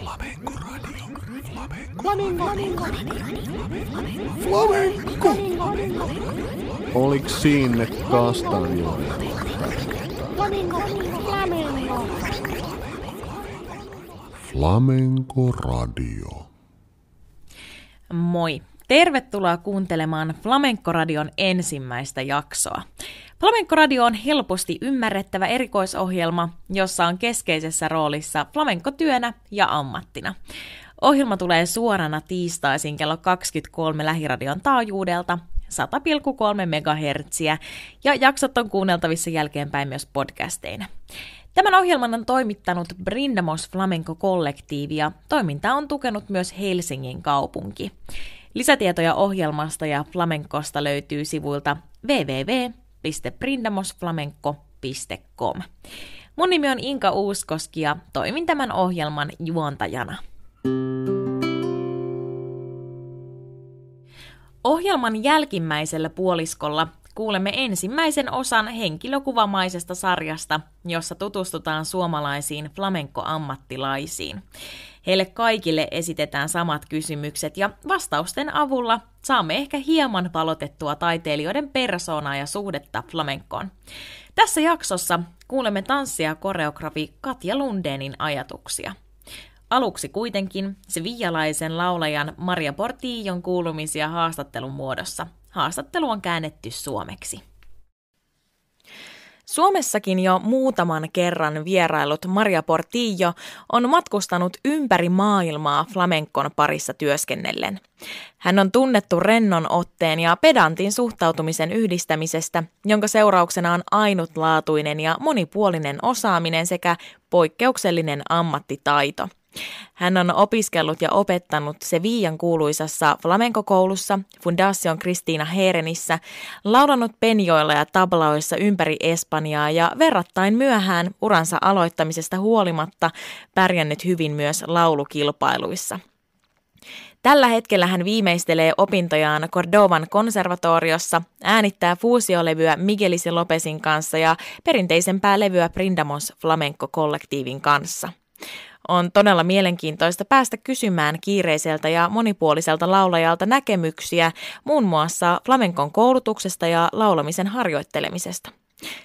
Flamenco Radio. Flamenco. Flamenco. Flamenco. Oliks sinne kastanjoja? Flamenco. Flamenco. Flamenco Radio. Moi! Tervetuloa kuuntelemaan Flamenco-radion ensimmäistä jaksoa. Flamenco-radio on helposti ymmärrettävä erikoisohjelma, jossa on keskeisessä roolissa flamenco-työnä ja ammattina. Ohjelma tulee suorana tiistaisin kello 23 lähiradion taajuudelta 100,3 MHz ja jaksot on kuunneltavissa jälkeenpäin myös podcasteina. Tämän ohjelman on toimittanut Brindamos Flamenco-kollektiivi ja toiminta on tukenut myös Helsingin kaupunki. Lisätietoja ohjelmasta ja flamenkosta löytyy sivuilta www.brindamosflamenco.com. Mun nimi on Inka Uuskoski ja toimin tämän ohjelman juontajana. Ohjelman jälkimmäisellä puoliskolla kuulemme ensimmäisen osan henkilökuvamaisesta sarjasta, jossa tutustutaan suomalaisiin flamenco-ammattilaisiin. Heille kaikille esitetään samat kysymykset ja vastausten avulla saamme ehkä hieman valotettua taiteilijoiden persoonaa ja suhdetta flamenkoon. Tässä jaksossa kuulemme tanssia koreografi Katja Lundeenin ajatuksia. Aluksi kuitenkin se viialaisen laulajan Maria Portillon kuulumisia haastattelun muodossa. Haastattelu on käännetty suomeksi. Suomessakin jo muutaman kerran vierailut Maria Portillo on matkustanut ympäri maailmaa flamenkon parissa työskennellen. Hän on tunnettu rennon otteen ja pedantin suhtautumisen yhdistämisestä, jonka seurauksena on ainutlaatuinen ja monipuolinen osaaminen sekä poikkeuksellinen ammattitaito – hän on opiskellut ja opettanut Sevillan kuuluisassa flamenco-koulussa Fundación Cristina Herenissä, laulanut penjoilla ja tablaoissa ympäri Espanjaa ja verrattain myöhään uransa aloittamisesta huolimatta pärjännyt hyvin myös laulukilpailuissa. Tällä hetkellä hän viimeistelee opintojaan Cordovan konservatoriossa, äänittää fuusiolevyä Miguelisi Lopesin kanssa ja perinteisempää levyä Prindamos Flamenco-kollektiivin kanssa – on todella mielenkiintoista päästä kysymään kiireiseltä ja monipuoliselta laulajalta näkemyksiä muun muassa flamenkon koulutuksesta ja laulamisen harjoittelemisesta.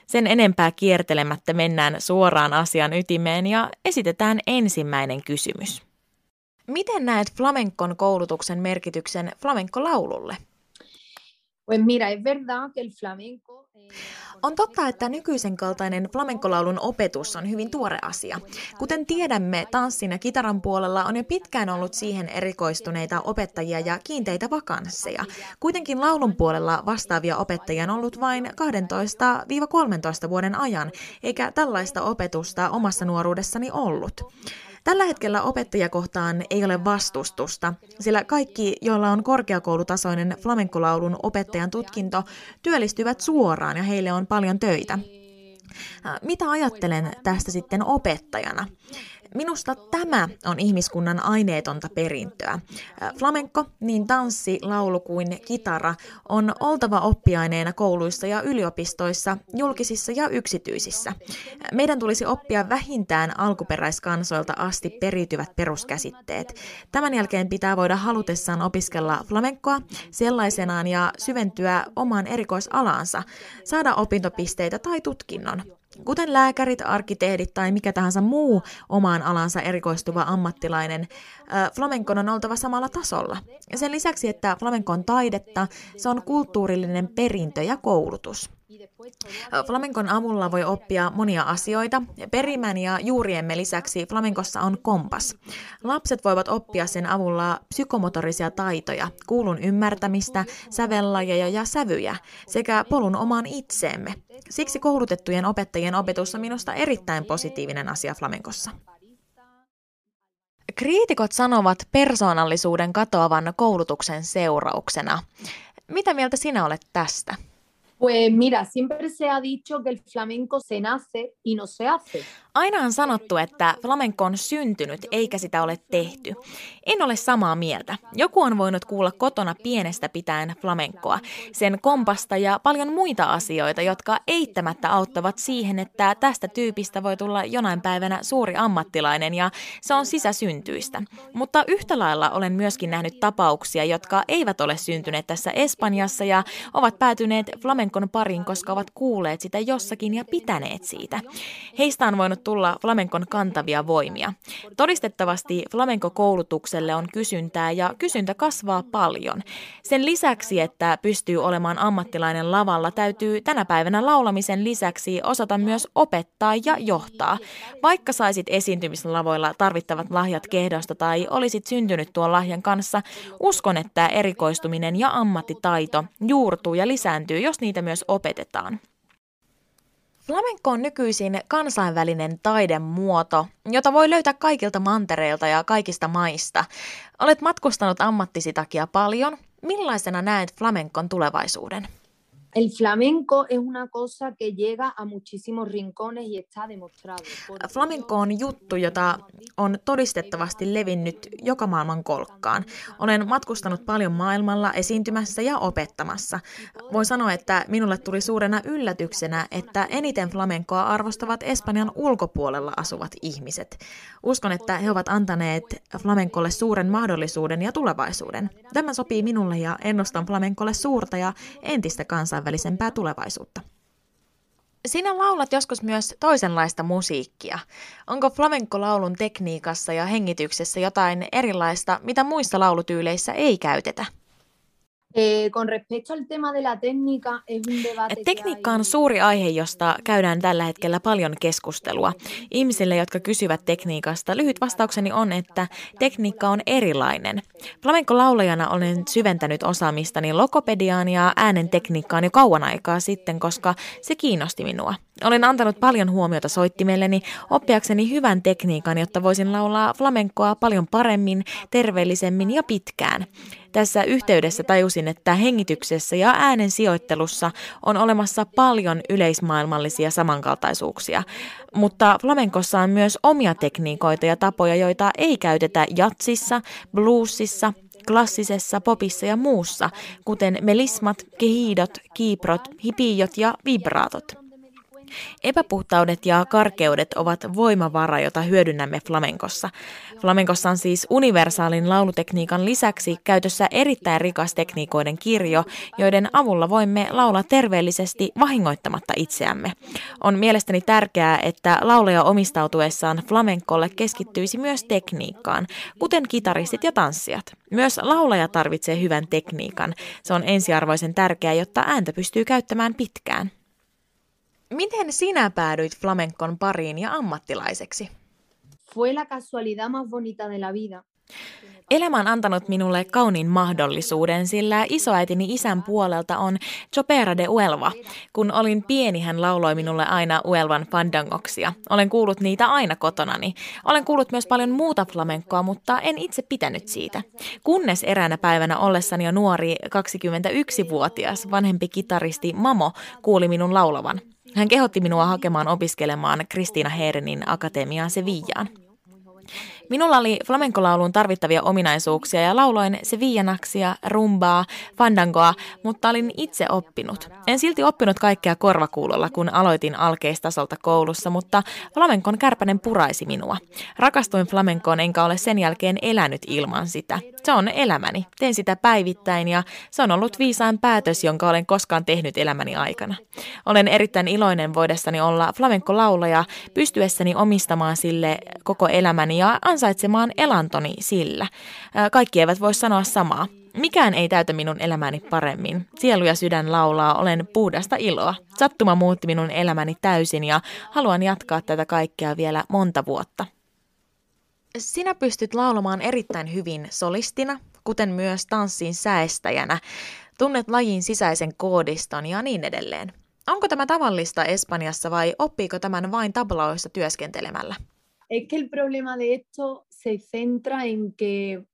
Sen enempää kiertelemättä mennään suoraan asian ytimeen ja esitetään ensimmäinen kysymys. Miten näet flamenkon koulutuksen merkityksen flamenkolaululle? Pues mira, es verdad que el flamenco on totta, että nykyisen kaltainen flamenkolaulun opetus on hyvin tuore asia. Kuten tiedämme, tanssin ja kitaran puolella on jo pitkään ollut siihen erikoistuneita opettajia ja kiinteitä vakansseja. Kuitenkin laulun puolella vastaavia opettajia on ollut vain 12-13 vuoden ajan, eikä tällaista opetusta omassa nuoruudessani ollut. Tällä hetkellä opettajakohtaan ei ole vastustusta, sillä kaikki, joilla on korkeakoulutasoinen flamenkolaulun opettajan tutkinto, työllistyvät suoraan ja heille on paljon töitä. Mitä ajattelen tästä sitten opettajana? Minusta tämä on ihmiskunnan aineetonta perintöä. Flamenco, niin tanssi, laulu kuin kitara, on oltava oppiaineena kouluissa ja yliopistoissa, julkisissa ja yksityisissä. Meidän tulisi oppia vähintään alkuperäiskansoilta asti periytyvät peruskäsitteet. Tämän jälkeen pitää voida halutessaan opiskella flamencoa sellaisenaan ja syventyä omaan erikoisalaansa, saada opintopisteitä tai tutkinnon. Kuten lääkärit, arkkitehdit tai mikä tahansa muu omaan alansa erikoistuva ammattilainen, flamenkon on oltava samalla tasolla. Sen lisäksi, että flamenko on taidetta, se on kulttuurillinen perintö ja koulutus. Flamenkon avulla voi oppia monia asioita. Perimän ja juuriemme lisäksi flamenkossa on kompas. Lapset voivat oppia sen avulla psykomotorisia taitoja, kuulun ymmärtämistä, sävellajeja ja sävyjä sekä polun omaan itseemme. Siksi koulutettujen opettajien opetus on minusta erittäin positiivinen asia flamenkossa. Kriitikot sanovat persoonallisuuden katoavan koulutuksen seurauksena. Mitä mieltä sinä olet tästä? Pues mira, siempre se ha dicho que el flamenco se nace y no se hace. Aina on sanottu, että flamenco on syntynyt eikä sitä ole tehty. En ole samaa mieltä. Joku on voinut kuulla kotona pienestä pitäen flamenkoa, sen kompasta ja paljon muita asioita, jotka eittämättä auttavat siihen, että tästä tyypistä voi tulla jonain päivänä suuri ammattilainen ja se on sisäsyntyistä. Mutta yhtä lailla olen myöskin nähnyt tapauksia, jotka eivät ole syntyneet tässä Espanjassa ja ovat päätyneet flamenkon pariin, koska ovat kuulleet sitä jossakin ja pitäneet siitä. Heistä on voinut tulla flamenkon kantavia voimia. Todistettavasti flamenko-koulutukselle on kysyntää ja kysyntä kasvaa paljon. Sen lisäksi, että pystyy olemaan ammattilainen lavalla, täytyy tänä päivänä laulamisen lisäksi osata myös opettaa ja johtaa. Vaikka saisit esiintymislavoilla tarvittavat lahjat kehdosta tai olisit syntynyt tuon lahjan kanssa, uskon, että erikoistuminen ja ammattitaito juurtuu ja lisääntyy, jos niitä myös opetetaan. Flamenco on nykyisin kansainvälinen taidemuoto, jota voi löytää kaikilta mantereilta ja kaikista maista. Olet matkustanut ammattisi takia paljon. Millaisena näet flamenkon tulevaisuuden? El flamenco es una cosa que llega a muchísimos rincones y está demostrado. Flamenco on juttu, jota on todistettavasti levinnyt joka maailman kolkkaan. Olen matkustanut paljon maailmalla esiintymässä ja opettamassa. Voin sanoa, että minulle tuli suurena yllätyksenä, että eniten flamenkoa arvostavat Espanjan ulkopuolella asuvat ihmiset. Uskon, että he ovat antaneet flamenkolle suuren mahdollisuuden ja tulevaisuuden. Tämä sopii minulle ja ennustan flamenkolle suurta ja entistä kansainvälistä kansainvälisempää tulevaisuutta. Sinä laulat joskus myös toisenlaista musiikkia. Onko flamenco-laulun tekniikassa ja hengityksessä jotain erilaista, mitä muissa laulutyyleissä ei käytetä? Eh, con respecto al tema de la técnica, es un debate Tekniikka on suuri aihe, josta käydään tällä hetkellä paljon keskustelua. Ihmisille, jotka kysyvät tekniikasta, lyhyt vastaukseni on, että tekniikka on erilainen. Flamenco-laulajana olen syventänyt osaamistani lokopediaan ja äänen tekniikkaan jo kauan aikaa sitten, koska se kiinnosti minua. Olen antanut paljon huomiota soittimelleni oppiakseni hyvän tekniikan, jotta voisin laulaa flamenkoa paljon paremmin, terveellisemmin ja pitkään. Tässä yhteydessä tajusin, että hengityksessä ja äänen sijoittelussa on olemassa paljon yleismaailmallisia samankaltaisuuksia, mutta flamenkossa on myös omia tekniikoita ja tapoja, joita ei käytetä jatsissa, bluesissa, klassisessa popissa ja muussa, kuten melismat, kehiidot, kiiprot, hipiot ja vibraatot. Epäpuhtaudet ja karkeudet ovat voimavara, jota hyödynnämme flamenkossa. Flamenkossa on siis universaalin laulutekniikan lisäksi käytössä erittäin rikas tekniikoiden kirjo, joiden avulla voimme laulaa terveellisesti vahingoittamatta itseämme. On mielestäni tärkeää, että laulaja omistautuessaan flamenkolle keskittyisi myös tekniikkaan, kuten kitaristit ja tanssijat. Myös laulaja tarvitsee hyvän tekniikan. Se on ensiarvoisen tärkeää, jotta ääntä pystyy käyttämään pitkään. Miten sinä päädyit flamenkon pariin ja ammattilaiseksi? Fue la casualidad más bonita de la vida. Elämä on antanut minulle kauniin mahdollisuuden, sillä isoäitini isän puolelta on Chopera de Uelva. Kun olin pieni, hän lauloi minulle aina Uelvan fandangoksia. Olen kuullut niitä aina kotonani. Olen kuullut myös paljon muuta flamenkoa, mutta en itse pitänyt siitä. Kunnes eräänä päivänä ollessani jo nuori 21-vuotias vanhempi kitaristi Mamo kuuli minun laulavan. Hän kehotti minua hakemaan opiskelemaan Kristiina Heerenin akatemiaan Sevillaan. Minulla oli flamenkolauluun tarvittavia ominaisuuksia ja lauloin sevillanaksia, rumbaa, fandangoa, mutta olin itse oppinut. En silti oppinut kaikkea korvakuulolla, kun aloitin alkeistasolta koulussa, mutta flamenkon kärpänen puraisi minua. Rakastuin flamenkoon enkä ole sen jälkeen elänyt ilman sitä. Se on elämäni. Teen sitä päivittäin ja se on ollut viisaan päätös, jonka olen koskaan tehnyt elämäni aikana. Olen erittäin iloinen voidessani olla flamenko-laulaja, pystyessäni omistamaan sille koko elämäni ja ansaitsemaan elantoni sillä. Kaikki eivät voi sanoa samaa. Mikään ei täytä minun elämäni paremmin. Sielu ja sydän laulaa, olen puhdasta iloa. Sattuma muutti minun elämäni täysin ja haluan jatkaa tätä kaikkea vielä monta vuotta. Sinä pystyt laulamaan erittäin hyvin solistina, kuten myös tanssin säestäjänä. Tunnet lajin sisäisen koodiston ja niin edelleen. Onko tämä tavallista Espanjassa vai oppiiko tämän vain tablaoissa työskentelemällä? Es que el problema de esto se centra en que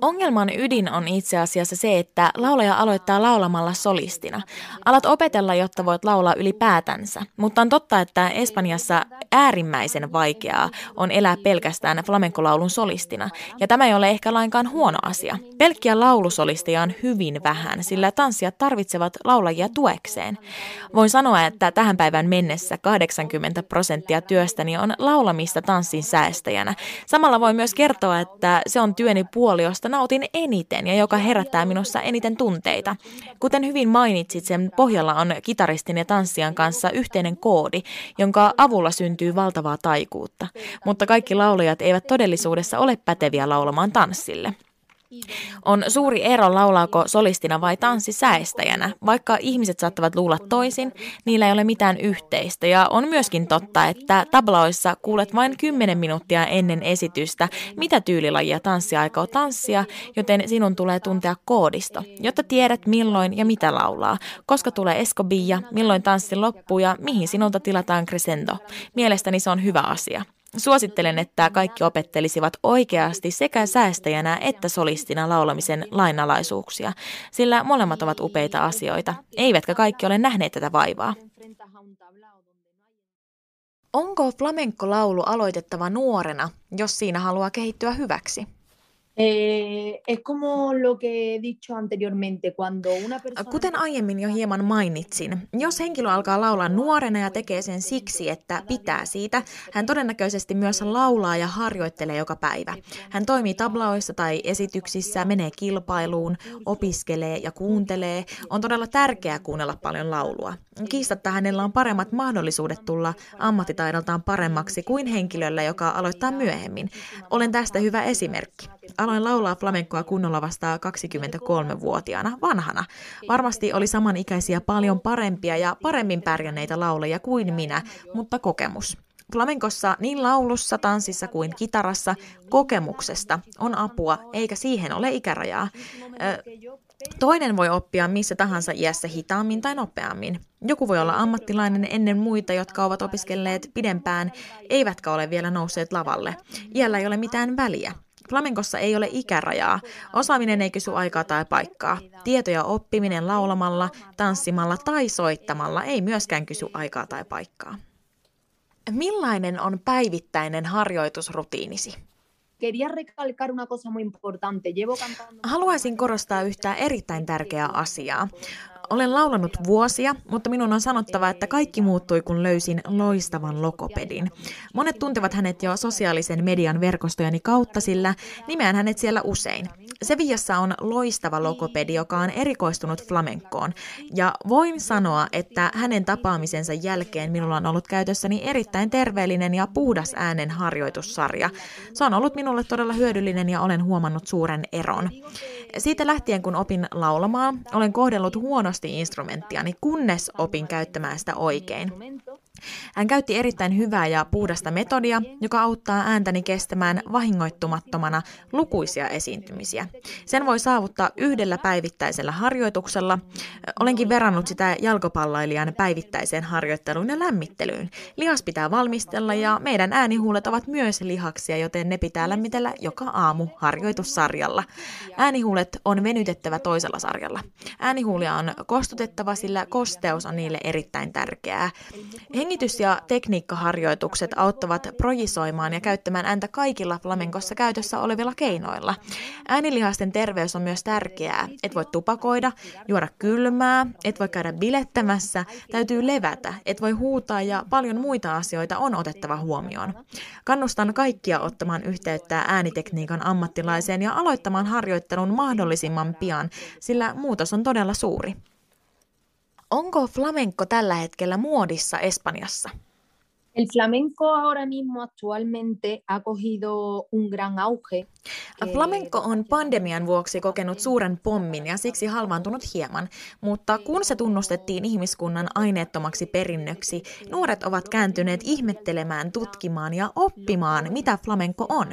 Ongelman ydin on itse asiassa se, että laulaja aloittaa laulamalla solistina. Alat opetella, jotta voit laulaa ylipäätänsä. Mutta on totta, että Espanjassa äärimmäisen vaikeaa on elää pelkästään flamenkolaulun solistina. Ja tämä ei ole ehkä lainkaan huono asia. Pelkkiä laulusolisteja on hyvin vähän, sillä tanssijat tarvitsevat laulajia tuekseen. Voin sanoa, että tähän päivän mennessä 80 prosenttia työstäni on laulamista tanssin säästäjänä. Samalla voi myös kertoa, että se on työni puoli, josta nautin eniten ja joka herättää minussa eniten tunteita. Kuten hyvin mainitsit, sen pohjalla on kitaristin ja tanssijan kanssa yhteinen koodi, jonka avulla syntyy valtavaa taikuutta. Mutta kaikki laulajat eivät todellisuudessa ole päteviä laulamaan tanssille. On suuri ero laulaako solistina vai tanssisäestäjänä. Vaikka ihmiset saattavat luulla toisin, niillä ei ole mitään yhteistä. Ja on myöskin totta, että tablaoissa kuulet vain 10 minuuttia ennen esitystä, mitä tyylilajia tanssi aikoo tanssia, joten sinun tulee tuntea koodisto, jotta tiedät milloin ja mitä laulaa, koska tulee escobilla, milloin tanssi loppuu ja mihin sinulta tilataan crescendo. Mielestäni se on hyvä asia. Suosittelen, että kaikki opettelisivat oikeasti sekä säästäjänä että solistina laulamisen lainalaisuuksia, sillä molemmat ovat upeita asioita, eivätkä kaikki ole nähneet tätä vaivaa. Onko flamenco-laulu aloitettava nuorena, jos siinä haluaa kehittyä hyväksi? Eh, es como lo que he dicho anteriormente, cuando una persona... Kuten aiemmin jo hieman mainitsin, jos henkilö alkaa laulaa nuorena ja tekee sen siksi, että pitää siitä, hän todennäköisesti myös laulaa ja harjoittelee joka päivä. Hän toimii tablaoissa tai esityksissä, menee kilpailuun, opiskelee ja kuuntelee. On todella tärkeää kuunnella paljon laulua. Kiistatta hänellä on paremmat mahdollisuudet tulla ammattitaidoltaan paremmaksi kuin henkilöllä, joka aloittaa myöhemmin. Olen tästä hyvä esimerkki. Aloin laulaa flamenkoa kunnolla vasta 23-vuotiaana, vanhana. Varmasti oli samanikäisiä paljon parempia ja paremmin pärjänneitä laulajia kuin minä, mutta kokemus. Flamenkossa niin laulussa, tanssissa kuin kitarassa kokemuksesta on apua, eikä siihen ole ikärajaa. Toinen voi oppia missä tahansa iässä hitaammin tai nopeammin. Joku voi olla ammattilainen ennen muita, jotka ovat opiskelleet pidempään, eivätkä ole vielä nousseet lavalle. Iällä ei ole mitään väliä. Flamenkossa ei ole ikärajaa. Osaaminen ei kysy aikaa tai paikkaa. Tietoja oppiminen laulamalla, tanssimalla tai soittamalla ei myöskään kysy aikaa tai paikkaa. Millainen on päivittäinen harjoitusrutiinisi? Haluaisin korostaa yhtä erittäin tärkeää asiaa. Olen laulanut vuosia, mutta minun on sanottava, että kaikki muuttui, kun löysin loistavan lokopedin. Monet tuntevat hänet jo sosiaalisen median verkostojeni kautta, sillä nimeän hänet siellä usein. Sevillassa on loistava lokopedi, joka on erikoistunut flamenkoon. Ja voin sanoa, että hänen tapaamisensa jälkeen minulla on ollut käytössäni erittäin terveellinen ja puhdas äänen harjoitussarja. Se on ollut minulle todella hyödyllinen ja olen huomannut suuren eron. Siitä lähtien, kun opin laulamaan, olen kohdellut huonosti instrumenttiani, kunnes opin käyttämään sitä oikein. Hän käytti erittäin hyvää ja puhdasta metodia, joka auttaa ääntäni kestämään vahingoittumattomana lukuisia esiintymisiä. Sen voi saavuttaa yhdellä päivittäisellä harjoituksella. Olenkin verrannut sitä jalkapalloilijan päivittäiseen harjoitteluun ja lämmittelyyn. Lihas pitää valmistella ja meidän äänihuulet ovat myös lihaksia, joten ne pitää lämmitellä joka aamu harjoitussarjalla. Äänihuulet on venytettävä toisella sarjalla. Äänihuulia on kostutettava, sillä kosteus on niille erittäin tärkeää. Hengitys- ja tekniikkaharjoitukset auttavat projisoimaan ja käyttämään ääntä kaikilla flamenkossa käytössä olevilla keinoilla. Äänilihasten terveys on myös tärkeää. Et voi tupakoida, juoda kylmää, et voi käydä bilettämässä, täytyy levätä, et voi huutaa ja paljon muita asioita on otettava huomioon. Kannustan kaikkia ottamaan yhteyttä äänitekniikan ammattilaiseen ja aloittamaan harjoittelun mahdollisimman pian, sillä muutos on todella suuri. Onko flamenco tällä hetkellä muodissa Espanjassa? El flamenco ahora mismo actualmente ha cogido un gran auge. Flamenco on pandemian vuoksi kokenut suuren pommin ja siksi halvaantunut hieman, mutta kun se tunnustettiin ihmiskunnan aineettomaksi perinnöksi, nuoret ovat kääntyneet ihmettelemään, tutkimaan ja oppimaan, mitä flamenco on.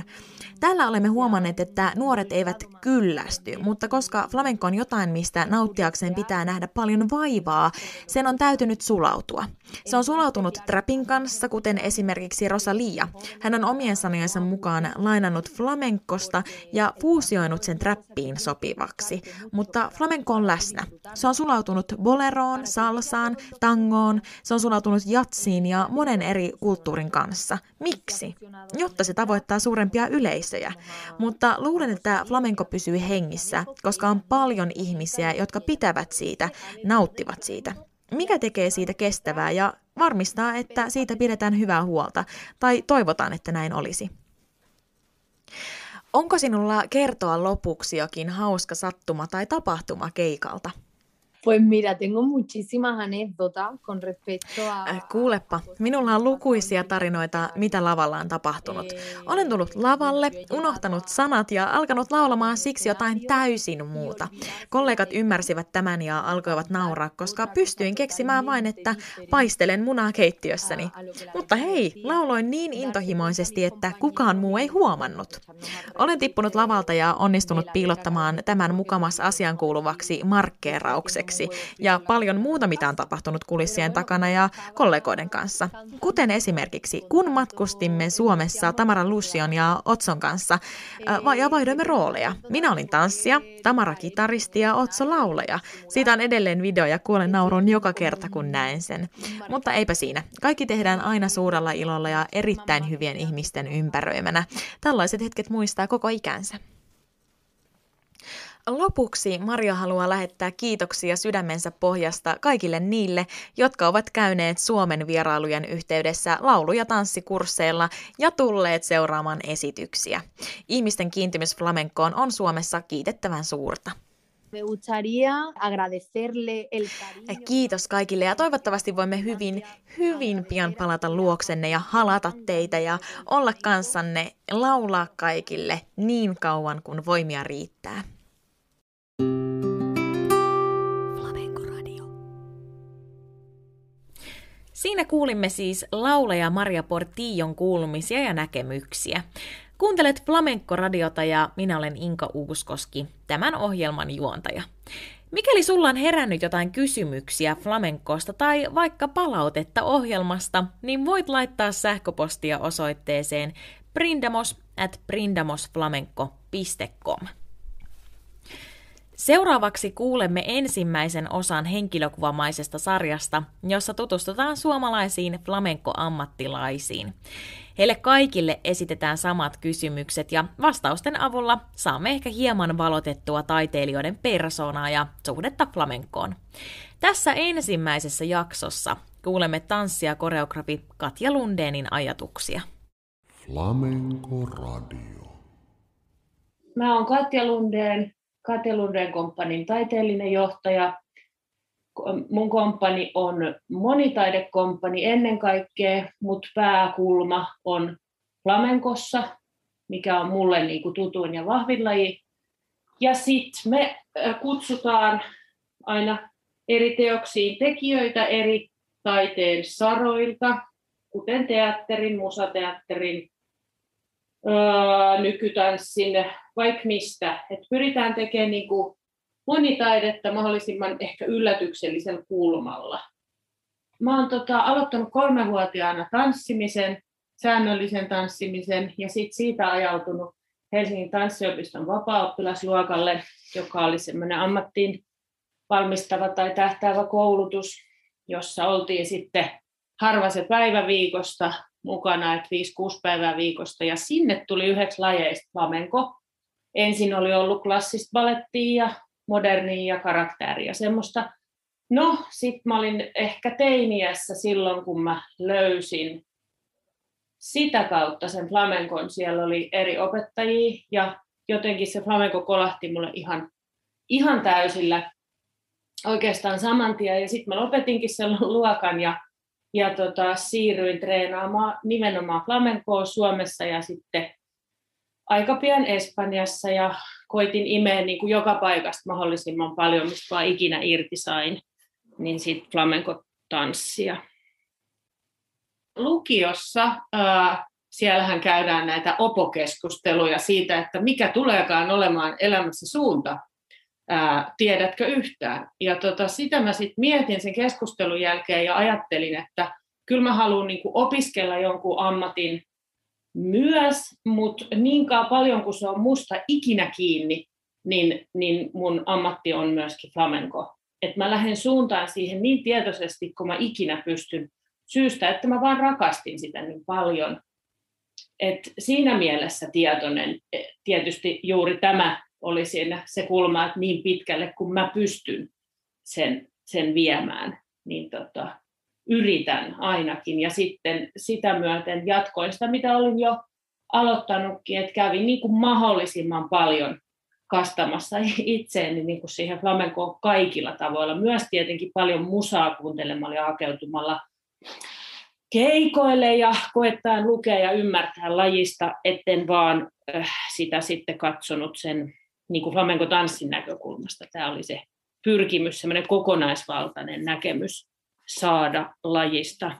Täällä olemme huomanneet, että nuoret eivät kyllästy, mutta koska flamenco on jotain, mistä nauttiakseen pitää nähdä paljon vaivaa, sen on täytynyt sulautua. Se on sulautunut trapin kanssa, kuten esimerkiksi Rosalia. Hän on omien sanojensa mukaan lainannut flamenkosta ja fuusioinut sen trappiin sopivaksi. Mutta flamenco on läsnä. Se on sulautunut boleroon, salsaan, tangoon, se on sulautunut jatsiin ja monen eri kulttuurin kanssa. Miksi? Jotta se tavoittaa suurempia yleisöjä. Mutta luulen, että flamenco pysyy hengissä, koska on paljon ihmisiä, jotka pitävät siitä, nauttivat siitä. Mikä tekee siitä kestävää ja varmistaa, että siitä pidetään hyvää huolta, tai toivotaan, että näin olisi. Onko sinulla kertoa lopuksi jokin hauska sattuma tai tapahtuma keikalta? Pues mira, tengo muchísimas anécdotas con respecto a... Kuulepa, minulla on lukuisia tarinoita, mitä lavalla on tapahtunut. Olen tullut lavalle, unohtanut sanat ja alkanut laulamaan siksi jotain täysin muuta. Kollegat ymmärsivät tämän ja alkoivat nauraa, koska pystyin keksimään vain, että paistelen munaa keittiössäni. Mutta hei, lauloin niin intohimoisesti, että kukaan muu ei huomannut. Olen tippunut lavalta ja onnistunut piilottamaan tämän mukamas asiankuuluvaksi markkeeraukseksi vuoksi ja paljon muuta, mitä on tapahtunut kulissien takana ja kollegoiden kanssa. Kuten esimerkiksi, kun matkustimme Suomessa Tamara Lucion ja Otson kanssa ja vaihdoimme rooleja. Minä olin tanssia, Tamara kitaristi ja Otso laulaja. Siitä on edelleen video ja kuolen naurun joka kerta, kun näen sen. Mutta eipä siinä. Kaikki tehdään aina suurella ilolla ja erittäin hyvien ihmisten ympäröimänä. Tällaiset hetket muistaa koko ikänsä. Lopuksi Maria haluaa lähettää kiitoksia sydämensä pohjasta kaikille niille, jotka ovat käyneet Suomen vierailujen yhteydessä laulu- ja tanssikursseilla ja tulleet seuraamaan esityksiä. Ihmisten kiintymys flamenkoon on Suomessa kiitettävän suurta. Kiitos kaikille ja toivottavasti voimme hyvin, hyvin pian palata luoksenne ja halata teitä ja olla kanssanne, laulaa kaikille niin kauan kuin voimia riittää. Siinä kuulimme siis lauleja Maria Portillon kuulumisia ja näkemyksiä. Kuuntelet Flamenco-radiota ja minä olen Inka Uuskoski, tämän ohjelman juontaja. Mikäli sulla on herännyt jotain kysymyksiä flamenkosta tai vaikka palautetta ohjelmasta, niin voit laittaa sähköpostia osoitteeseen brindamos at brindamosflamenco.com. Seuraavaksi kuulemme ensimmäisen osan henkilökuvamaisesta sarjasta, jossa tutustutaan suomalaisiin flamenco-ammattilaisiin. Heille kaikille esitetään samat kysymykset ja vastausten avulla saamme ehkä hieman valotettua taiteilijoiden persoonaa ja suhdetta flamenkoon. Tässä ensimmäisessä jaksossa kuulemme tanssia koreografi Katja Lundeenin ajatuksia. Flamenco Radio. Mä oon Katja Lundeen, Katja Lundgren Komppanin taiteellinen johtaja. Mun komppani on monitaidekomppani ennen kaikkea, mutta pääkulma on flamenkossa, mikä on mulle niin kuin tutuin ja vahvin laji. Ja sitten me kutsutaan aina eri teoksiin tekijöitä eri taiteen saroilta, kuten teatterin, musateatterin, nykytanssin, vaikka mistä. Et pyritään tekemään niin kuin monitaidetta mahdollisimman ehkä yllätyksellisellä kulmalla. Mä oon tota, aloittanut kolmevuotiaana tanssimisen, säännöllisen tanssimisen ja sit siitä ajautunut Helsingin tanssiopiston vapaa-oppilasluokalle, joka oli semmoinen ammattiin valmistava tai tähtäävä koulutus, jossa oltiin sitten harvaset päivä viikosta mukana, että 5-6 päivää viikosta, ja sinne tuli yhdeksi lajeista flamenco. Ensin oli ollut klassista balettia ja modernia ja karakteria, semmoista. No, sitten mä olin ehkä teiniässä silloin, kun mä löysin sitä kautta sen flamenkon. Siellä oli eri opettajia ja jotenkin se flamenco kolahti mulle ihan, ihan täysillä oikeastaan saman tien. Ja sitten mä lopetinkin sen luokan ja ja tota, siirryin treenaamaan nimenomaan flamencoa Suomessa ja sitten aika pian Espanjassa ja koitin imeä niin kuin joka paikasta mahdollisimman paljon, mistä vaan ikinä irti sain, niin sitten flamenco-tanssia. Lukiossa ää, siellähän käydään näitä opokeskusteluja siitä, että mikä tuleekaan olemaan elämässä suunta ää, tiedätkö yhtään. Ja tota, sitä mä sitten mietin sen keskustelun jälkeen ja ajattelin, että kyllä mä haluan niin opiskella jonkun ammatin myös, mutta niin paljon kuin se on musta ikinä kiinni, niin, niin mun ammatti on myöskin flamenco. Et mä lähden suuntaan siihen niin tietoisesti, kun mä ikinä pystyn syystä, että mä vaan rakastin sitä niin paljon. Et siinä mielessä tietoinen, e, tietysti juuri tämä oli siinä se kulma, että niin pitkälle kun mä pystyn sen, sen viemään, niin tota, yritän ainakin. Ja sitten sitä myöten jatkoin sitä, mitä olin jo aloittanutkin, että kävin niin kuin mahdollisimman paljon kastamassa itseeni niin kuin siihen flamenkoon kaikilla tavoilla. Myös tietenkin paljon musaa kuuntelemalla ja hakeutumalla keikoille ja koettaen lukea ja ymmärtää lajista, etten vaan äh, sitä sitten katsonut sen niin kuin flamenco-tanssin näkökulmasta. Tämä oli se pyrkimys, semmoinen kokonaisvaltainen näkemys saada lajista.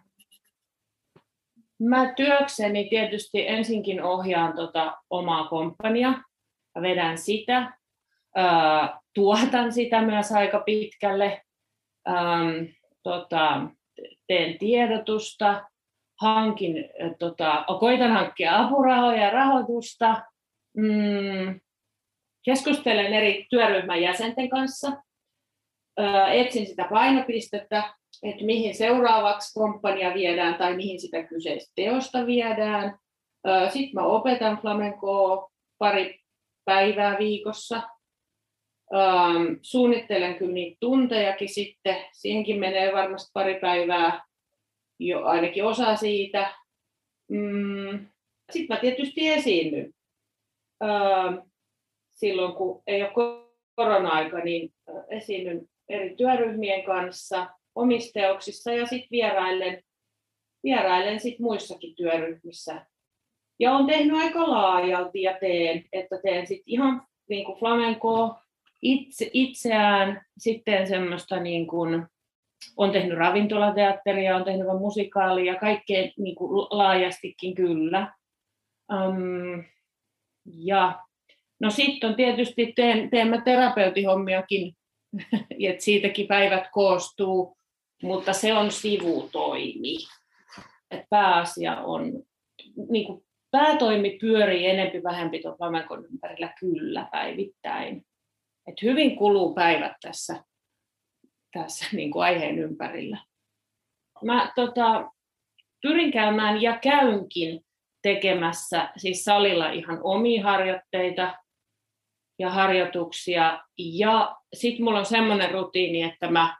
Mä työkseni tietysti ensinkin ohjaan tota omaa komppania, vedän sitä, tuotan sitä myös aika pitkälle, tota, teen tiedotusta, hankin, tota, koitan hankkia apurahoja ja rahoitusta, mm, keskustelen eri työryhmän jäsenten kanssa, etsin sitä painopistettä, että mihin seuraavaksi komppania viedään tai mihin sitä kyseistä teosta viedään. Sitten mä opetan flamencoa pari päivää viikossa. Suunnittelen kyllä niitä tuntejakin sitten. Siihenkin menee varmasti pari päivää, jo ainakin osa siitä. Mm, sitten mä tietysti esiinnyn. Silloin kun ei ole korona-aika, niin esiinnyn eri työryhmien kanssa omisteoksissa ja sitten vierailen, vierailen sit muissakin työryhmissä. Ja olen tehnyt aika laajalti ja teen, että teen sitten ihan niin kuin flamenco itse, itseään, sitten semmoista niin kuin, on tehnyt ravintolateatteria, on tehnyt musikaalia, kaikkea niin kuin laajastikin kyllä. Um, ja no sitten on tietysti, teen, teen mä terapeutihommiakin, että siitäkin päivät koostuu mutta se on sivutoimi. Et pääasia on, niin kuin päätoimi pyörii enempi vähempi tuon flamenkon ympärillä kyllä päivittäin. Et hyvin kuluu päivät tässä, tässä niin kuin aiheen ympärillä. Mä tota, pyrin käymään ja käynkin tekemässä siis salilla ihan omia harjoitteita ja harjoituksia. Ja sitten mulla on semmoinen rutiini, että mä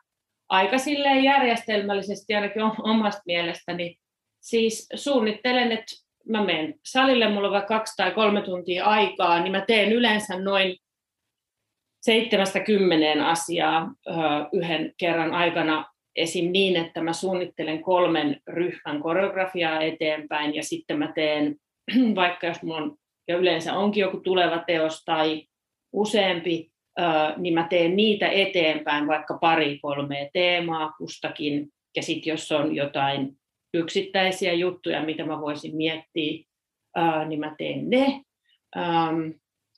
aika silleen järjestelmällisesti ainakin omasta mielestäni. Siis suunnittelen, että mä menen salille, mulla on vaikka kaksi tai kolme tuntia aikaa, niin mä teen yleensä noin seitsemästä kymmeneen asiaa yhden kerran aikana esim. niin, että mä suunnittelen kolmen ryhmän koreografiaa eteenpäin ja sitten mä teen, vaikka jos mulla on, ja yleensä onkin joku tuleva teos tai useampi, niin mä teen niitä eteenpäin vaikka pari kolmea teemaa kustakin, ja sitten jos on jotain yksittäisiä juttuja, mitä mä voisin miettiä, niin mä teen ne.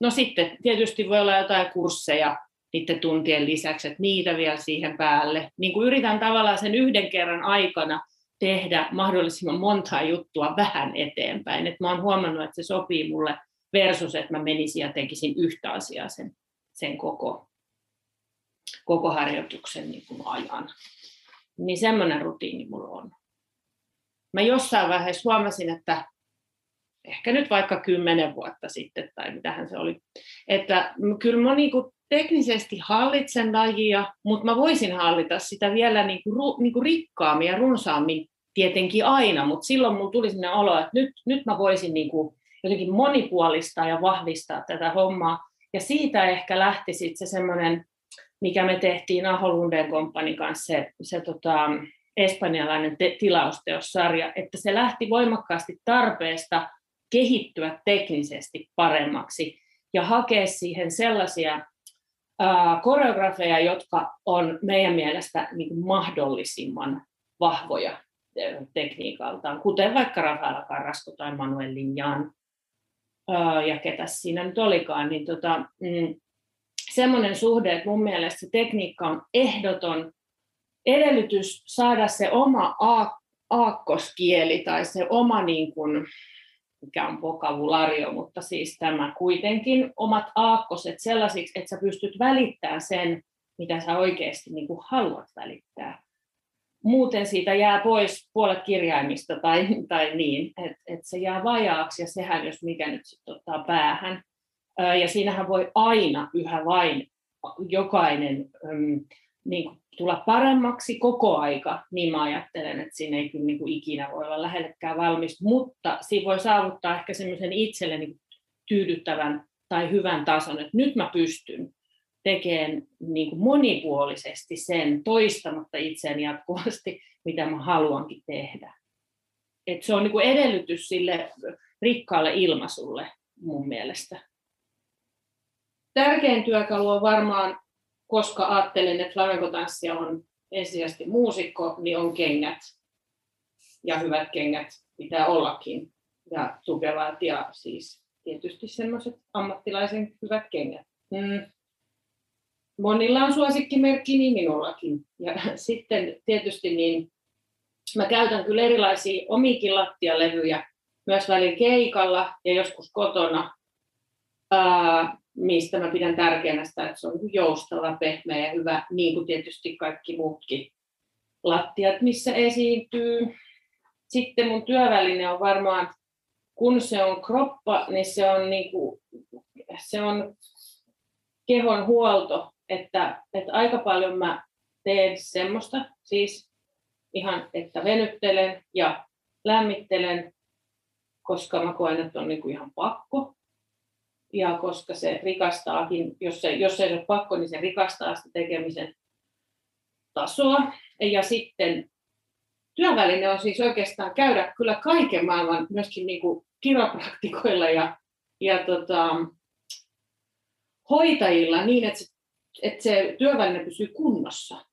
No sitten tietysti voi olla jotain kursseja niiden tuntien lisäksi, että niitä vielä siihen päälle. Niin kuin yritän tavallaan sen yhden kerran aikana tehdä mahdollisimman montaa juttua vähän eteenpäin. Et mä oon huomannut, että se sopii mulle versus, että mä menisin ja tekisin yhtä asiaa sen sen koko, koko harjoituksen niin kuin ajan. Niin semmoinen rutiini mulla on. Mä jossain vaiheessa huomasin, että ehkä nyt vaikka kymmenen vuotta sitten, tai mitähän se oli, että kyllä mä niin kuin teknisesti hallitsen lajia, mutta mä voisin hallita sitä vielä niin kuin, niin kuin rikkaammin ja runsaammin tietenkin aina, mutta silloin mulla tuli sinne olo, että nyt, nyt mä voisin niin kuin jotenkin monipuolistaa ja vahvistaa tätä hommaa, ja siitä ehkä lähti sitten se semmoinen, mikä me tehtiin Aho Lunden Company kanssa, se, se tota, espanjalainen te- tilausteossarja, että se lähti voimakkaasti tarpeesta kehittyä teknisesti paremmaksi ja hakea siihen sellaisia ää, koreografeja, jotka on meidän mielestä niin mahdollisimman vahvoja tekniikaltaan, kuten vaikka Rafaela Carrasco tai Manuel Linjan ja ketä siinä nyt olikaan, niin tota, mm, semmoinen suhde, että mun mielestä se tekniikka on ehdoton edellytys saada se oma aakkoskieli tai se oma, niin kuin, mikä on vokabulario, mutta siis tämä kuitenkin omat aakkoset sellaisiksi, että sä pystyt välittämään sen, mitä sä oikeasti niin kuin haluat välittää. Muuten siitä jää pois puolet kirjaimista tai, tai niin, että et se jää vajaaksi ja sehän, jos mikä nyt sitten ottaa päähän. Ja siinähän voi aina yhä vain jokainen niin kuin tulla paremmaksi koko aika, niin mä ajattelen, että siinä ei kyllä niin kuin ikinä voi olla lähellekään valmis, mutta siinä voi saavuttaa ehkä semmoisen itselleni tyydyttävän tai hyvän tason, että nyt mä pystyn tekemään niin kuin monipuolisesti sen toistamatta itseäni jatkuvasti, mitä mä haluankin tehdä. Et se on niin kuin edellytys sille rikkaalle ilmaisulle mun mielestä. Tärkein työkalu on varmaan koska ajattelen, että flamenco-tanssia on ensisijaisesti muusikko, niin on kengät. Ja hyvät kengät pitää ollakin. Ja tukevat ja siis tietysti semmoiset ammattilaisen hyvät kengät. Mm. Monilla on suosikkimerkki, niin minullakin. Ja sitten tietysti niin mä käytän kyllä erilaisia omikin lattialevyjä myös välillä keikalla ja joskus kotona. Ää, mistä mä pidän tärkeänä sitä, että se on joustava, pehmeä ja hyvä, niin kuin tietysti kaikki muutkin lattiat, missä esiintyy. Sitten mun työväline on varmaan, kun se on kroppa, niin se on, niin kuin, se on kehon huolto, että, että aika paljon mä teen semmoista, siis ihan, että venyttelen ja lämmittelen, koska mä koen, että on niin kuin ihan pakko ja koska se rikastaakin, jos se, jos se ei ole pakko, niin se rikastaa sitä tekemisen tasoa. Ja sitten työväline on siis oikeastaan käydä kyllä kaiken maailman myöskin niin kuin kiropraktikoilla ja, ja tota, hoitajilla niin, että se, että se työväline pysyy kunnossa.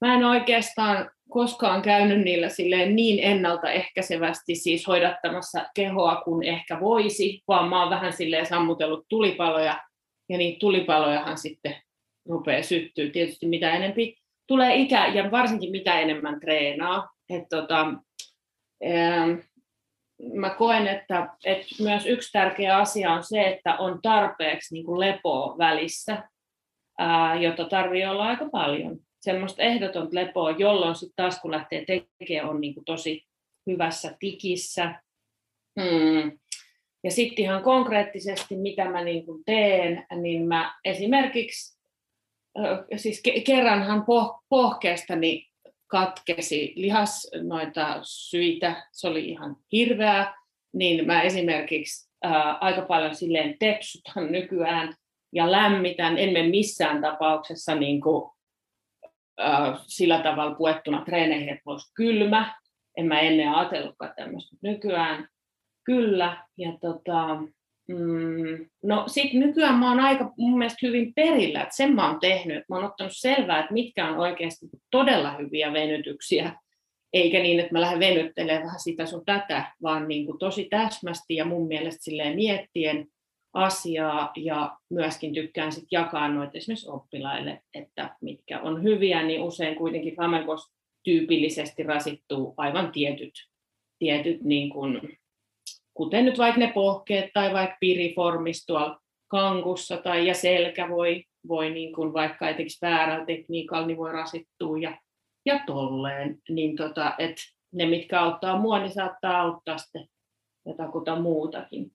Mä en oikeastaan koskaan käynyt niillä silleen niin ennaltaehkäisevästi siis hoidattamassa kehoa kuin ehkä voisi, vaan mä oon vähän silleen sammutellut tulipaloja, ja niitä tulipalojahan sitten rupeaa syttyä. Tietysti mitä enempi tulee ikä, ja varsinkin mitä enemmän treenaa. Et tota, ähm, mä koen, että, että myös yksi tärkeä asia on se, että on tarpeeksi niin kuin lepoa välissä, jota tarvii olla aika paljon semmoista ehdotonta lepoa, jolloin sitten taas kun lähtee tekemään, on niin kuin tosi hyvässä tikissä. Hmm. Ja sitten ihan konkreettisesti, mitä mä niin kuin teen, niin mä esimerkiksi, siis kerranhan poh- pohkeestani katkesi lihas noita syitä, se oli ihan hirveää, niin mä esimerkiksi ää, aika paljon silleen tepsutan nykyään ja lämmitän, en mene missään tapauksessa niin kuin sillä tavalla puettuna treeneihin, että voisi kylmä. En mä ennen ajatellutkaan tämmöistä, nykyään kyllä. Ja tota, mm, no sitten nykyään mä oon aika mun mielestä hyvin perillä, että sen mä oon tehnyt. Mä oon ottanut selvää, että mitkä on oikeasti todella hyviä venytyksiä, eikä niin, että mä lähden venyttelemään vähän sitä sun tätä, vaan niin kuin tosi täsmästi ja mun mielestä silleen miettien, asiaa ja myöskin tykkään sit jakaa noita esimerkiksi oppilaille, että mitkä on hyviä, niin usein kuitenkin flamencos tyypillisesti rasittuu aivan tietyt, tietyt niin kuin, kuten nyt vaikka ne pohkeet tai vaikka piriformis tuolla kankussa tai ja selkä voi, voi niin kuin vaikka etenkin väärällä tekniikalla niin voi rasittua ja, ja tolleen, niin tota, et ne mitkä auttaa mua, niin saattaa auttaa sitten jotakuta muutakin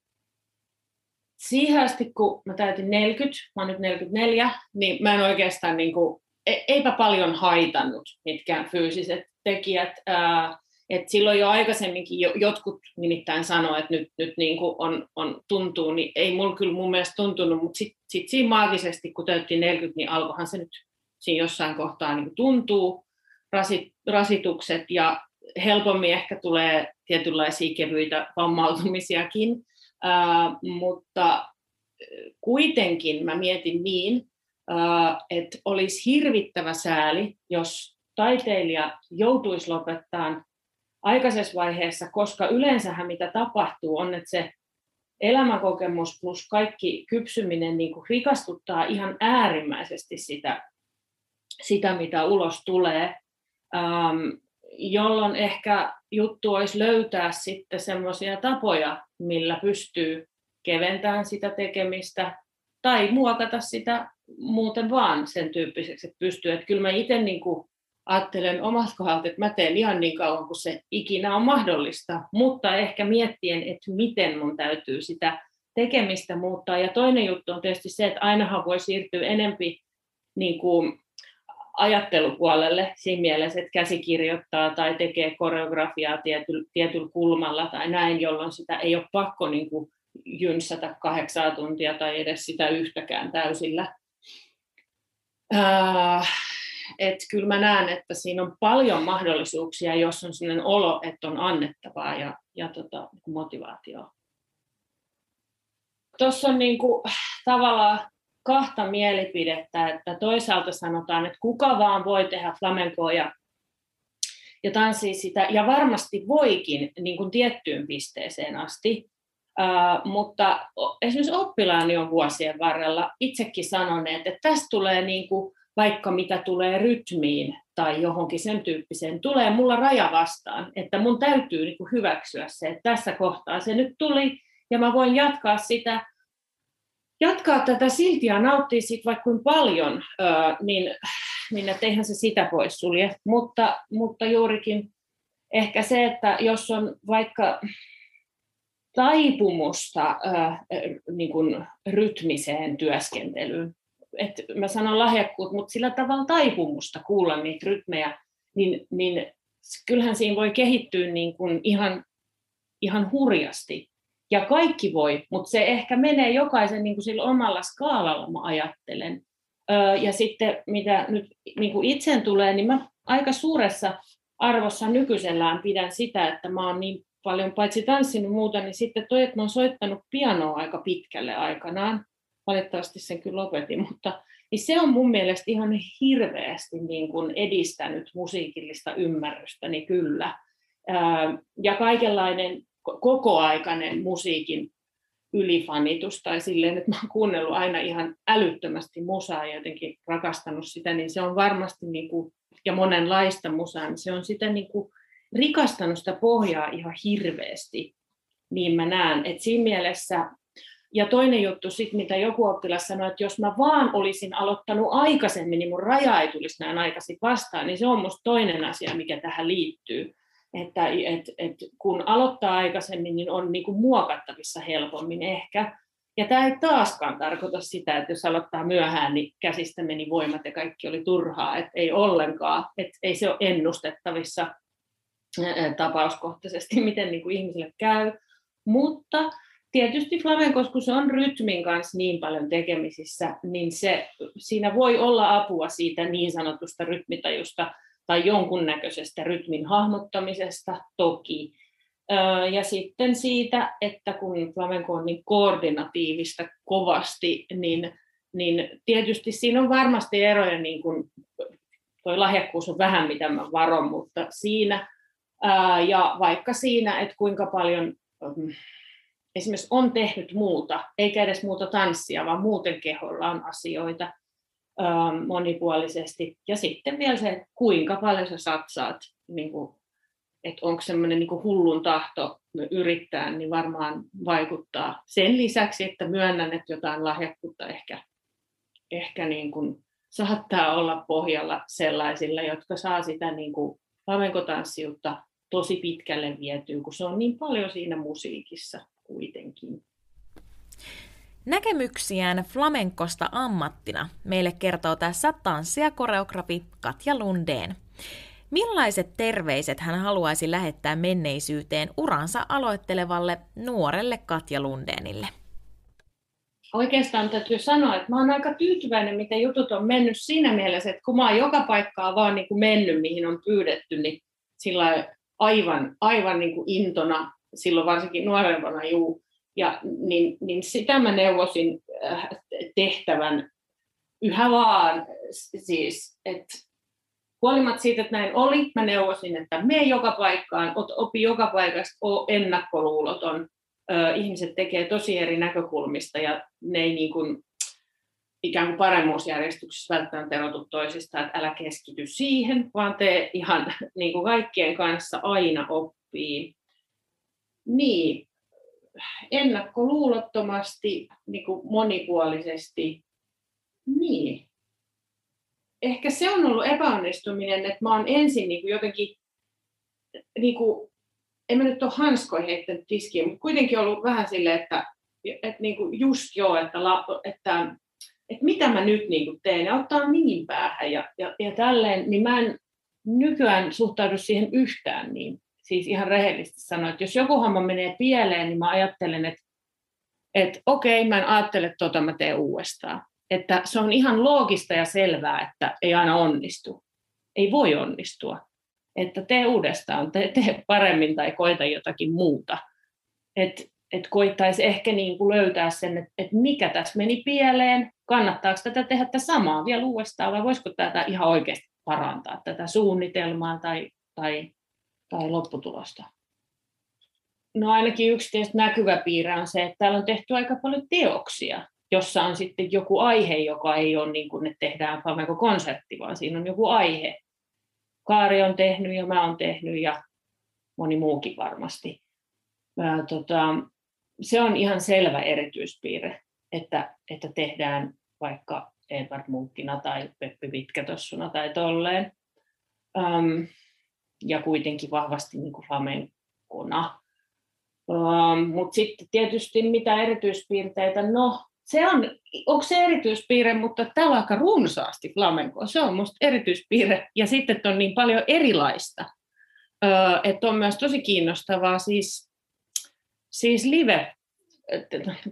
siihen asti, kun mä täytin 40, mä oon nyt 44, niin mä en oikeastaan, niin kuin, e, eipä paljon haitannut mitkään fyysiset tekijät. Ää, et silloin jo aikaisemminkin jo, jotkut nimittäin sanoivat, että nyt, nyt niin kuin on, on, tuntuu, niin ei mulla kyllä mun mielestä tuntunut, mutta sitten sit siinä maagisesti, kun täytti 40, niin alkohan se nyt siinä jossain kohtaa niin tuntuu, rasit, rasitukset ja helpommin ehkä tulee tietynlaisia kevyitä vammautumisiakin, Mutta kuitenkin mä mietin niin, uh, että olisi hirvittävä sääli, jos taiteilija joutuisi lopettaa aikaisessa vaiheessa, koska yleensähän mitä tapahtuu on, että se elämänkokemus plus kaikki kypsyminen niin kuin rikastuttaa ihan äärimmäisesti sitä, sitä, mitä ulos tulee. Um, jolloin ehkä juttu olisi löytää sitten semmoisia tapoja, millä pystyy keventämään sitä tekemistä tai muokata sitä muuten vaan sen tyyppiseksi, että pystyy. Että kyllä mä itse niin kuin ajattelen omalta kohdalta, että mä teen ihan niin kauan kuin se ikinä on mahdollista, mutta ehkä miettien, että miten mun täytyy sitä tekemistä muuttaa. Ja toinen juttu on tietysti se, että ainahan voi siirtyä enempi niin kuin ajattelupuolelle siinä mielessä, että käsikirjoittaa tai tekee koreografiaa tietyllä, tietyllä kulmalla tai näin, jolloin sitä ei ole pakko niin kuin jynsätä kahdeksaa tuntia tai edes sitä yhtäkään täysillä. Äh, et kyllä mä näen, että siinä on paljon mahdollisuuksia, jos on sellainen olo, että on annettavaa ja, ja tota, motivaatioa. Tuossa on niin kuin, tavallaan kahta mielipidettä, että toisaalta sanotaan, että kuka vaan voi tehdä flamenkoa ja, ja tanssia sitä, ja varmasti voikin niin kuin tiettyyn pisteeseen asti, Uh, mutta esimerkiksi oppilaani on vuosien varrella itsekin sanoneet, että tästä tulee niin kuin, vaikka mitä tulee rytmiin tai johonkin sen tyyppiseen, tulee mulla raja vastaan, että mun täytyy niin kuin hyväksyä se, että tässä kohtaa se nyt tuli ja mä voin jatkaa sitä jatkaa tätä silti ja nauttia siitä vaikka kuin paljon, niin, niin eihän se sitä pois sulje. Mutta, mutta juurikin ehkä se, että jos on vaikka taipumusta niin kuin rytmiseen työskentelyyn, että mä sanon lahjakkuut, mutta sillä tavalla taipumusta kuulla niitä rytmejä, niin, niin kyllähän siinä voi kehittyä niin kuin ihan, ihan hurjasti. Ja kaikki voi, mutta se ehkä menee jokaisen niin kuin sillä omalla skaalalla, mä ajattelen. Ja sitten mitä nyt niin kuin itsen tulee, niin mä aika suuressa arvossa nykyisellään pidän sitä, että mä oon niin paljon paitsi tanssinut muuta, niin sitten toi, että mä oon soittanut pianoa aika pitkälle aikanaan. Valitettavasti sen kyllä lopetin, mutta niin se on mun mielestä ihan hirveästi niin kuin edistänyt musiikillista ymmärrystä, niin kyllä. Ja kaikenlainen kokoaikainen musiikin ylifanitus tai silleen, että mä oon kuunnellut aina ihan älyttömästi musaa ja jotenkin rakastanut sitä, niin se on varmasti niin kuin, ja monenlaista musaa, niin se on sitä niin kuin rikastanut sitä pohjaa ihan hirveästi, niin mä näen, että siinä mielessä ja toinen juttu, sit, mitä joku oppilas sanoi, että jos mä vaan olisin aloittanut aikaisemmin, niin mun raja ei tulisi näin aikaisin vastaan, niin se on musta toinen asia, mikä tähän liittyy että et, et kun aloittaa aikaisemmin, niin on niin kuin muokattavissa helpommin ehkä. Ja tämä ei taaskaan tarkoita sitä, että jos aloittaa myöhään, niin käsistä meni voimat ja kaikki oli turhaa, että ei ollenkaan, että ei se ole ennustettavissa tapauskohtaisesti, miten niin kuin käy. Mutta tietysti flamenkos, kun se on rytmin kanssa niin paljon tekemisissä, niin se, siinä voi olla apua siitä niin sanotusta rytmitajusta, tai jonkunnäköisestä rytmin hahmottamisesta toki. Ja sitten siitä, että kun flamenco on niin koordinatiivista kovasti, niin, niin tietysti siinä on varmasti eroja, niin kuin toi lahjakkuus on vähän mitä mä varon, mutta siinä, ja vaikka siinä, että kuinka paljon mm, esimerkiksi on tehnyt muuta, eikä edes muuta tanssia, vaan muuten keholla on asioita, monipuolisesti. Ja sitten vielä se, kuinka paljon sä satsaat, niin kuin, että onko semmoinen niin hullun tahto yrittää, niin varmaan vaikuttaa. Sen lisäksi, että myönnän, että jotain lahjakkuutta ehkä, ehkä niin kuin saattaa olla pohjalla sellaisilla, jotka saa sitä niin kuin tosi pitkälle vietyä, kun se on niin paljon siinä musiikissa kuitenkin. Näkemyksiään flamenkosta ammattina meille kertoo tässä tanssia koreografi Katja Lundeen. Millaiset terveiset hän haluaisi lähettää menneisyyteen uransa aloittelevalle nuorelle Katja Lundeenille? Oikeastaan täytyy sanoa, että mä oon aika tyytyväinen, miten jutut on mennyt siinä mielessä, että kun mä oon joka paikkaa vaan niin kuin mennyt, mihin on pyydetty, niin sillä aivan, aivan niin kuin intona, silloin varsinkin nuorempana juu, ja, niin, niin sitä mä neuvosin äh, tehtävän yhä vaan, siis, että huolimatta siitä, että näin oli, mä neuvosin, että me joka paikkaan, opi joka paikasta, o ennakkoluuloton. Ihmiset tekee tosi eri näkökulmista ja ne ei niin kuin, ikään kuin paremmuusjärjestyksessä välttämättä erotu toisistaan, että älä keskity siihen, vaan tee ihan niin kuin kaikkien kanssa aina oppii. Niin, ennakkoluulottomasti, niin kuin monipuolisesti, niin. Ehkä se on ollut epäonnistuminen, että mä oon ensin niin kuin jotenkin, niin kuin, en mä nyt ole hanskoihin heittänyt tiskiä, mutta kuitenkin ollut vähän silleen, että, että niin kuin just joo, että, että, että mitä mä nyt niin kuin teen, ja ottaa niin päähän ja, ja, ja tälleen, niin mä en nykyään suhtaudu siihen yhtään niin siis ihan rehellisesti sanoa, että jos joku homma menee pieleen, niin mä ajattelen, että, että okei, mä en ajattele, tota mä teen uudestaan. Että se on ihan loogista ja selvää, että ei aina onnistu. Ei voi onnistua. Että tee uudestaan, tee, tee paremmin tai koita jotakin muuta. Että et koittaisi ehkä niin kuin löytää sen, että, että mikä tässä meni pieleen, kannattaako tätä tehdä tätä samaa vielä uudestaan vai voisiko tätä ihan oikeasti parantaa, tätä suunnitelmaa tai, tai tai lopputulosta? No ainakin yksi tietysti näkyvä piirre on se, että täällä on tehty aika paljon teoksia, jossa on sitten joku aihe, joka ei ole niin kuin, että tehdään flamenco-konsertti, vaan siinä on joku aihe. Kaari on tehnyt ja mä oon tehnyt ja moni muukin varmasti. Ää, tota, se on ihan selvä erityispiirre, että, että tehdään vaikka Edward Munkkina tai Peppi Pitkätossuna tai tolleen. Um, ja kuitenkin vahvasti niin kuin flamenkona. Um, Mutta sitten tietysti mitä erityispiirteitä, no se on, onko se erityispiirre, mutta täällä on aika runsaasti flamenkoa, se on musta erityispiirre, ja sitten on niin paljon erilaista, uh, että on myös tosi kiinnostavaa siis, siis live,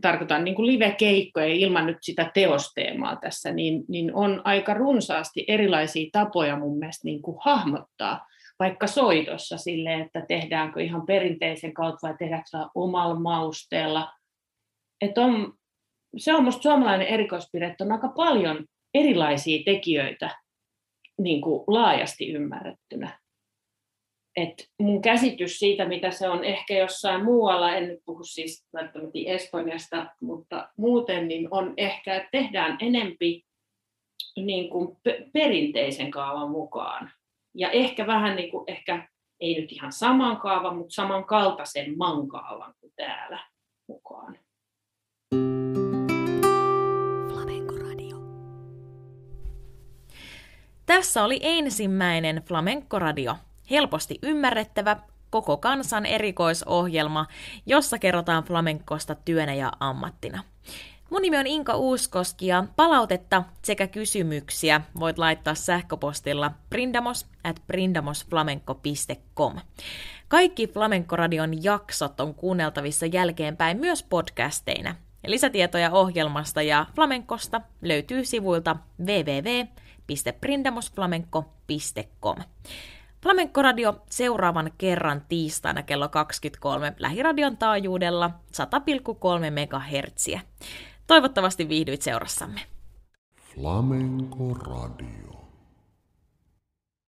tarkoitan niin kuin live-keikkoja ilman nyt sitä teosteemaa tässä, niin, niin on aika runsaasti erilaisia tapoja mun mielestä niin kuin hahmottaa vaikka soitossa sille, että tehdäänkö ihan perinteisen kautta vai tehdäänkö omalla mausteella. Että on, se on minusta suomalainen erikoispiirre, että on aika paljon erilaisia tekijöitä niin kuin laajasti ymmärrettynä. Et mun käsitys siitä, mitä se on ehkä jossain muualla, en nyt puhu siis välttämättä Espanjasta, mutta muuten, niin on ehkä, että tehdään enempi niin kuin perinteisen kaavan mukaan ja ehkä vähän niin kuin, ehkä ei nyt ihan saman kaavan, mutta samankaltaisen mankaavan kuin täällä mukaan. Tässä oli ensimmäinen Flamenco-radio. Helposti ymmärrettävä, koko kansan erikoisohjelma, jossa kerrotaan flamenkosta työnä ja ammattina. Mun nimi on Inka Uuskoski ja palautetta sekä kysymyksiä voit laittaa sähköpostilla brindamos at brindamosflamenco.com. Kaikki Flamenco-radion jaksot on kuunneltavissa jälkeenpäin myös podcasteina. Lisätietoja ohjelmasta ja flamenkosta löytyy sivuilta www.brindamosflamenco.com. Flamenco Radio seuraavan kerran tiistaina kello 23 lähiradion taajuudella 100,3 MHz. Toivottavasti viihdyit seurassamme. Flamenco Radio.